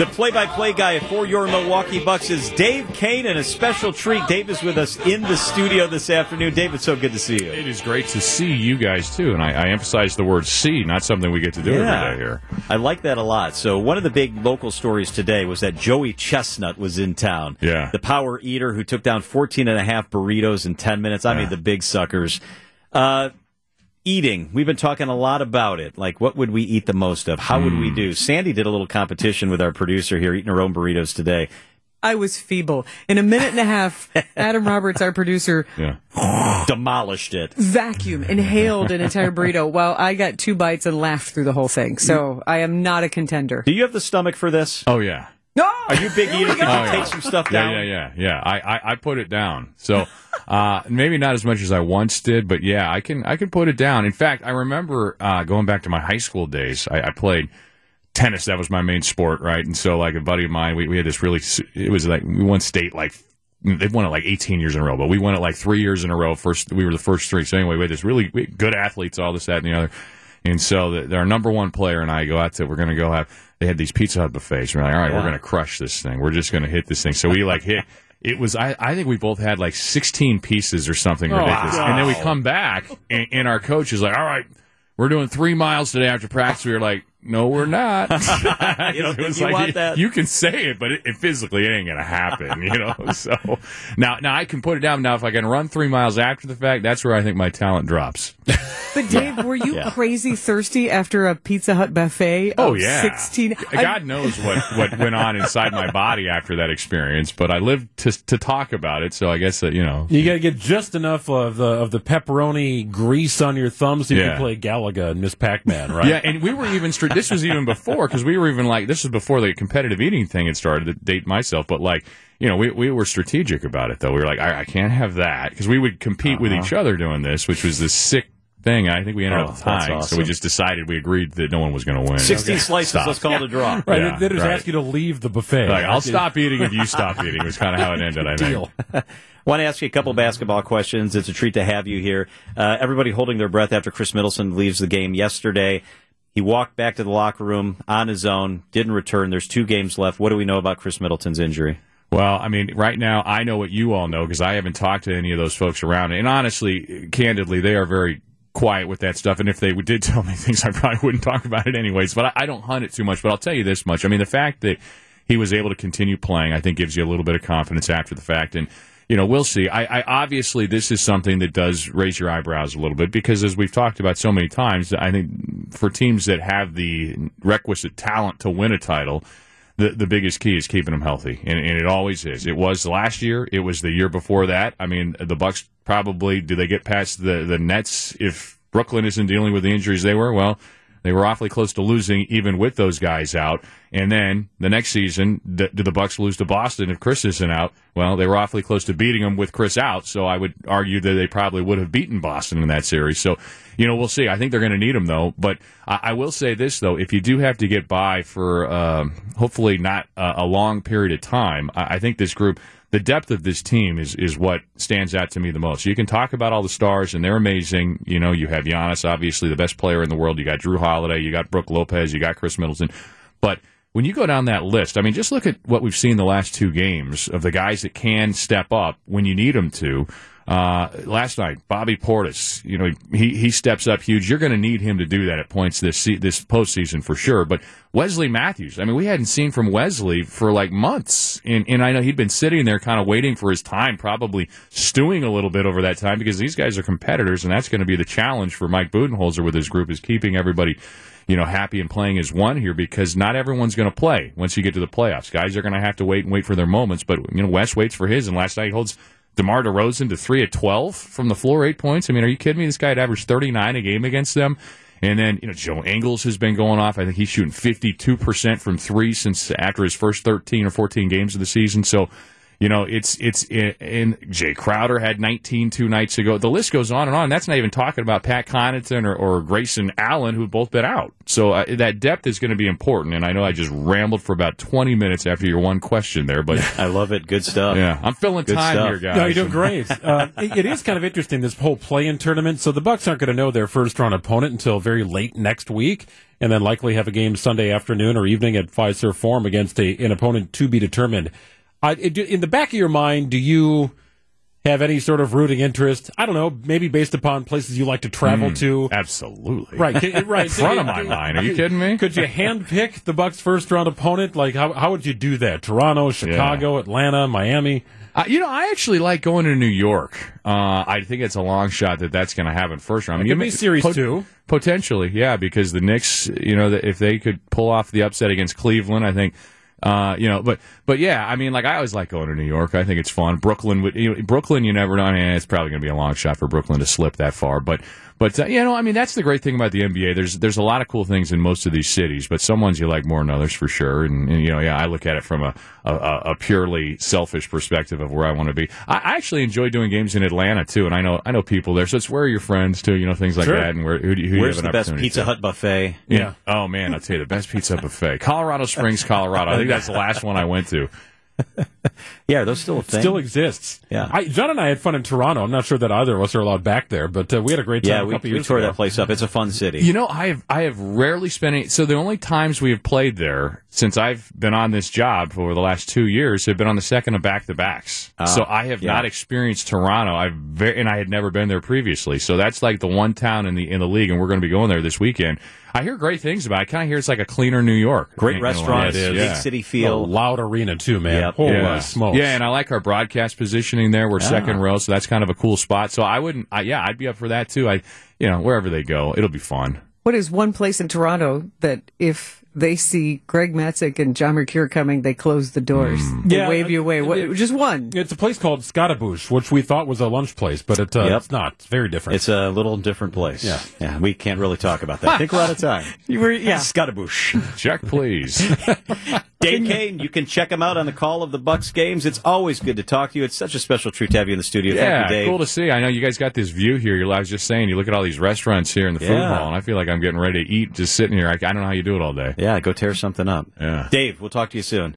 The play-by-play guy for your Milwaukee Bucks is Dave Koehn, and a special treat. Dave is with us in the studio this afternoon. Dave, it's so good to see you. It is great to see you guys too, and I, I emphasize the word "see," not something we get to do Yeah. every day here. I like that a lot. So one of the big local stories today was that Joey Chestnut was in town. Yeah. The power eater who took down 14 and a half burritos in 10 minutes. I mean, the big suckers. Uh, eating. We've been talking a lot about it. Like, what would we eat the most of? How would Hmm. we do? Sandy did a little competition with our producer here, eating her own burritos today. I was feeble. In a minute and a half, Adam Roberts, our producer, Yeah, Demolished it. Vacuum, inhaled an entire burrito while I got two bites and laughed through the whole thing. So I am not a contender. Do you have the stomach for this? oh yeah, No! Are you big eater? Could you Oh, yeah. take some stuff yeah, down? yeah, yeah, yeah. I, I, I put it down. So uh, maybe not as much as I once did, but yeah, I can I can put it down. In fact, I remember uh, going back to my high school days. I, I played tennis. That was my main sport, right? And so, like a buddy of mine, we, we had this really. It was like we won state like. They've won it like 18 years in a row, but we won it like three years in a row. First, we were the first three. So anyway, we had this really we had good athletes, all this, that, and the other. And so the, our number one player and I go out to, we're going to go have, they had these Pizza Hut buffets. We're like, all right, we're going to crush this thing. We're just going to hit this thing. So we like hit, it was, I, I think we both had like 16 pieces or something oh, ridiculous. wow. And then we come back and, and our coach is like, all right, we're doing three miles today after practice. We were like, no, we're not. You don't think you like, want that? you can say it, but it, it physically it ain't gonna happen, you know. So now, now I can put it down. Now, if I can run three miles after the fact, that's where I think my talent drops. But Dave, were you Yeah. crazy thirsty after a Pizza Hut buffet? Oh of yeah, 16. God knows what what went on inside my body after that experience, but I lived to to talk about it. So I guess that you know. You got to get just enough of the of the pepperoni grease on your thumbs so you Yeah. can play Galaga and Miss Pac Man, right? Yeah, and we were even str- this was even before because we were even like this was before the competitive eating thing had started to date myself, but like you know we we were strategic about it though. We were like I, I can't have that because we would compete with each other doing this, which was this sick thing. I think we ended Uh-huh. Oh, up that's tying, so we just decided we agreed that no one was going to win. 16 slices, Stop. let's call it a draw. Right. Yeah, they they just right. ask you to leave the buffet. Like I'll stop eating if you stop eating. Was kind of how it ended. I think. Want to ask you a couple basketball questions. It's a treat to have you here. Uh, everybody holding their breath after Khris Middleton leaves the game yesterday. He walked back to the locker room on his own, didn't return. There's two games left. What do we know about Khris Middleton's injury? Well, I mean, right now I know what you all know because I haven't talked to any of those folks around. And honestly, candidly, they are very quiet with that stuff. And if they did tell me things, I probably wouldn't talk about it anyways. But I, don't hunt it too much. But I'll tell you this much: I mean, the fact that he was able to continue playing, I think, gives you a little bit of confidence after the fact. And you know, we'll see. I, I obviously this is something that does raise your eyebrows a little bit because, as we've talked about so many times, I think for teams that have the requisite talent to win a title the the biggest key is keeping them healthy, and, and it always is. It was last year. It was the year before that. I mean, the Bucks probably do they get past the the Nets if Brooklyn isn't dealing with the injuries they were? Well, they were awfully close to losing even with those guys out. And then the next season, do the Bucks lose to Boston if Khris isn't out? Well, they were awfully close to beating them with Khris out. So I would argue that they probably would have beaten Boston in that series. So, you know, we'll see. I think they're going to need him though. But I, I will say this though: if you do have to get by for um, hopefully not a, a long period of time, I, I think this group. The depth of this team is is what stands out to me the most. You can talk about all the stars, and they're amazing. You know, you have Giannis, obviously the best player in the world. You got Jrue Holiday, you got Brook Lopez, you got Khris Middleton. But when you go down that list, I mean, just look at what we've seen the last two games of the guys that can step up when you need them to. Uh, last night, Bobby Portis, you know, he, he steps up huge. You're going to need him to do that at points this this postseason for sure. But Wesley Matthews, I mean, we hadn't seen from Wesley for like months, and and I know he'd been sitting there kind of waiting for his time, probably stewing a little bit over that time because these guys are competitors, and that's going to be the challenge for Mike Budenholzer with his group is keeping everybody you know, happy and playing as one here because not everyone's going to play once you get to the playoffs. Guys are going to have to wait and wait for their moments. But, you know, West waits for his, and last night holds DeMar DeRozan to 3 at 12 from the floor, eight points. I mean, are you kidding me? This guy had averaged 39 a game against them. And then, you know, Joe Ingles has been going off. I think he's shooting 52% from three since after his first 13 or 14 games of the season. So, You know, it's it's in, in Jae Crowder had 19 two nights ago. The list goes on and on. That's not even talking about Pat Connaughton or, or Grayson Allen, who've both been out. So uh, that depth is going to be important. And I know I just rambled for about 20 minutes after your one question there, but I love it. Good stuff. yeah, I'm filling Good time stuff. here, guys. No, you're doing great. uh, it, it is kind of interesting this whole play-in tournament. So the Bucks aren't going to know their first-round opponent until very late next week, and then likely have a game Sunday afternoon or evening at Fiserv Forum against a, an opponent to be determined. In the back of your mind, do you have any sort of rooting interest? I don't know, maybe based upon places you like to travel to. Absolutely. Right, can- right. In front of my mind. Are you kidding me? Could you handpick the Bucks' first-round opponent? Like, how how would you do that? Toronto, Chicago, Atlanta, Miami. Uh, you know, I actually like going to New York. Uh, I think it's a long shot that that's going to happen first round. I Give you me may- series pot- two. Potentially, yeah, because the Knicks, you know, if they could pull off the upset against Cleveland, I think, uh, you know, but but yeah, I mean, like I always like going to New York. I think it's fun. Brooklyn, would you know, Brooklyn, you never know. I mean, it's probably going to be a long shot for Brooklyn to slip that far, but but uh, you know, I mean, that's the great thing about the NBA. There's there's a lot of cool things in most of these cities, but some ones you like more than others for sure. And, and you know, yeah, I look at it from a a, a purely selfish perspective of where I want to be. I, I actually enjoy doing games in Atlanta too, and I know I know people there, so it's where are your friends too, you know, things like Sure. that. And where who, do you- who do you Where's have the an best Pizza to? Hut buffet? Yeah. Oh man, I'll tell you the best pizza buffet, Colorado Springs, Colorado. I think that's the last one I went to. Yeah, those still a thing? Still exists. Yeah. I, John and I had fun in Toronto. I'm not sure that either of us are allowed back there, but uh, we had a great time yeah, a we, couple we years tore ago. that place up. It's a fun city. You know, I have I have rarely spent any. So the only times we have played there since I've been on this job for the last two years have been on the second of back to backs. so I have yeah. not experienced Toronto. I've very, and I had never been there previously. So that's like the one town in the in the league, and we're going to be going there this weekend. I hear great things about. it. I kind of hear it's like a cleaner New York. Great You know, restaurants, it is, big yeah. city A feel. loud arena too, man. Yep. Holy Yeah. smokes! Yeah, and I like our broadcast positioning there. We're second row, so that's kind of a cool spot. So I wouldn't. I, yeah, I'd be up for that too. I, you know, wherever they go, it'll be fun. What is one place in Toronto that if they see Greg Matzek and John Mercure coming, they close the doors, they Yeah, wave you away? What, it- just one. It's a place called Scottabouche, which we thought was a lunch place, but it, uh, Yep. it's not. It's very different. It's a little different place. Yeah. yeah. We can't really talk about that. I think we're out of time. You were, yeah. Scottaboosh. Check, please. Dave Koehn, you can check him out on the call of the Bucks games. It's always good to talk to you. It's such a special treat to have you in the studio. Yeah, Thank you, Dave. cool to see. I know you guys got this view here. You- I was just saying, you look at all these restaurants here in the food hall, and I feel like I'm getting ready to eat just sitting here. I, I don't know how you do it all day. Yeah, go tear something up. Yeah. Dave, we'll talk to you soon.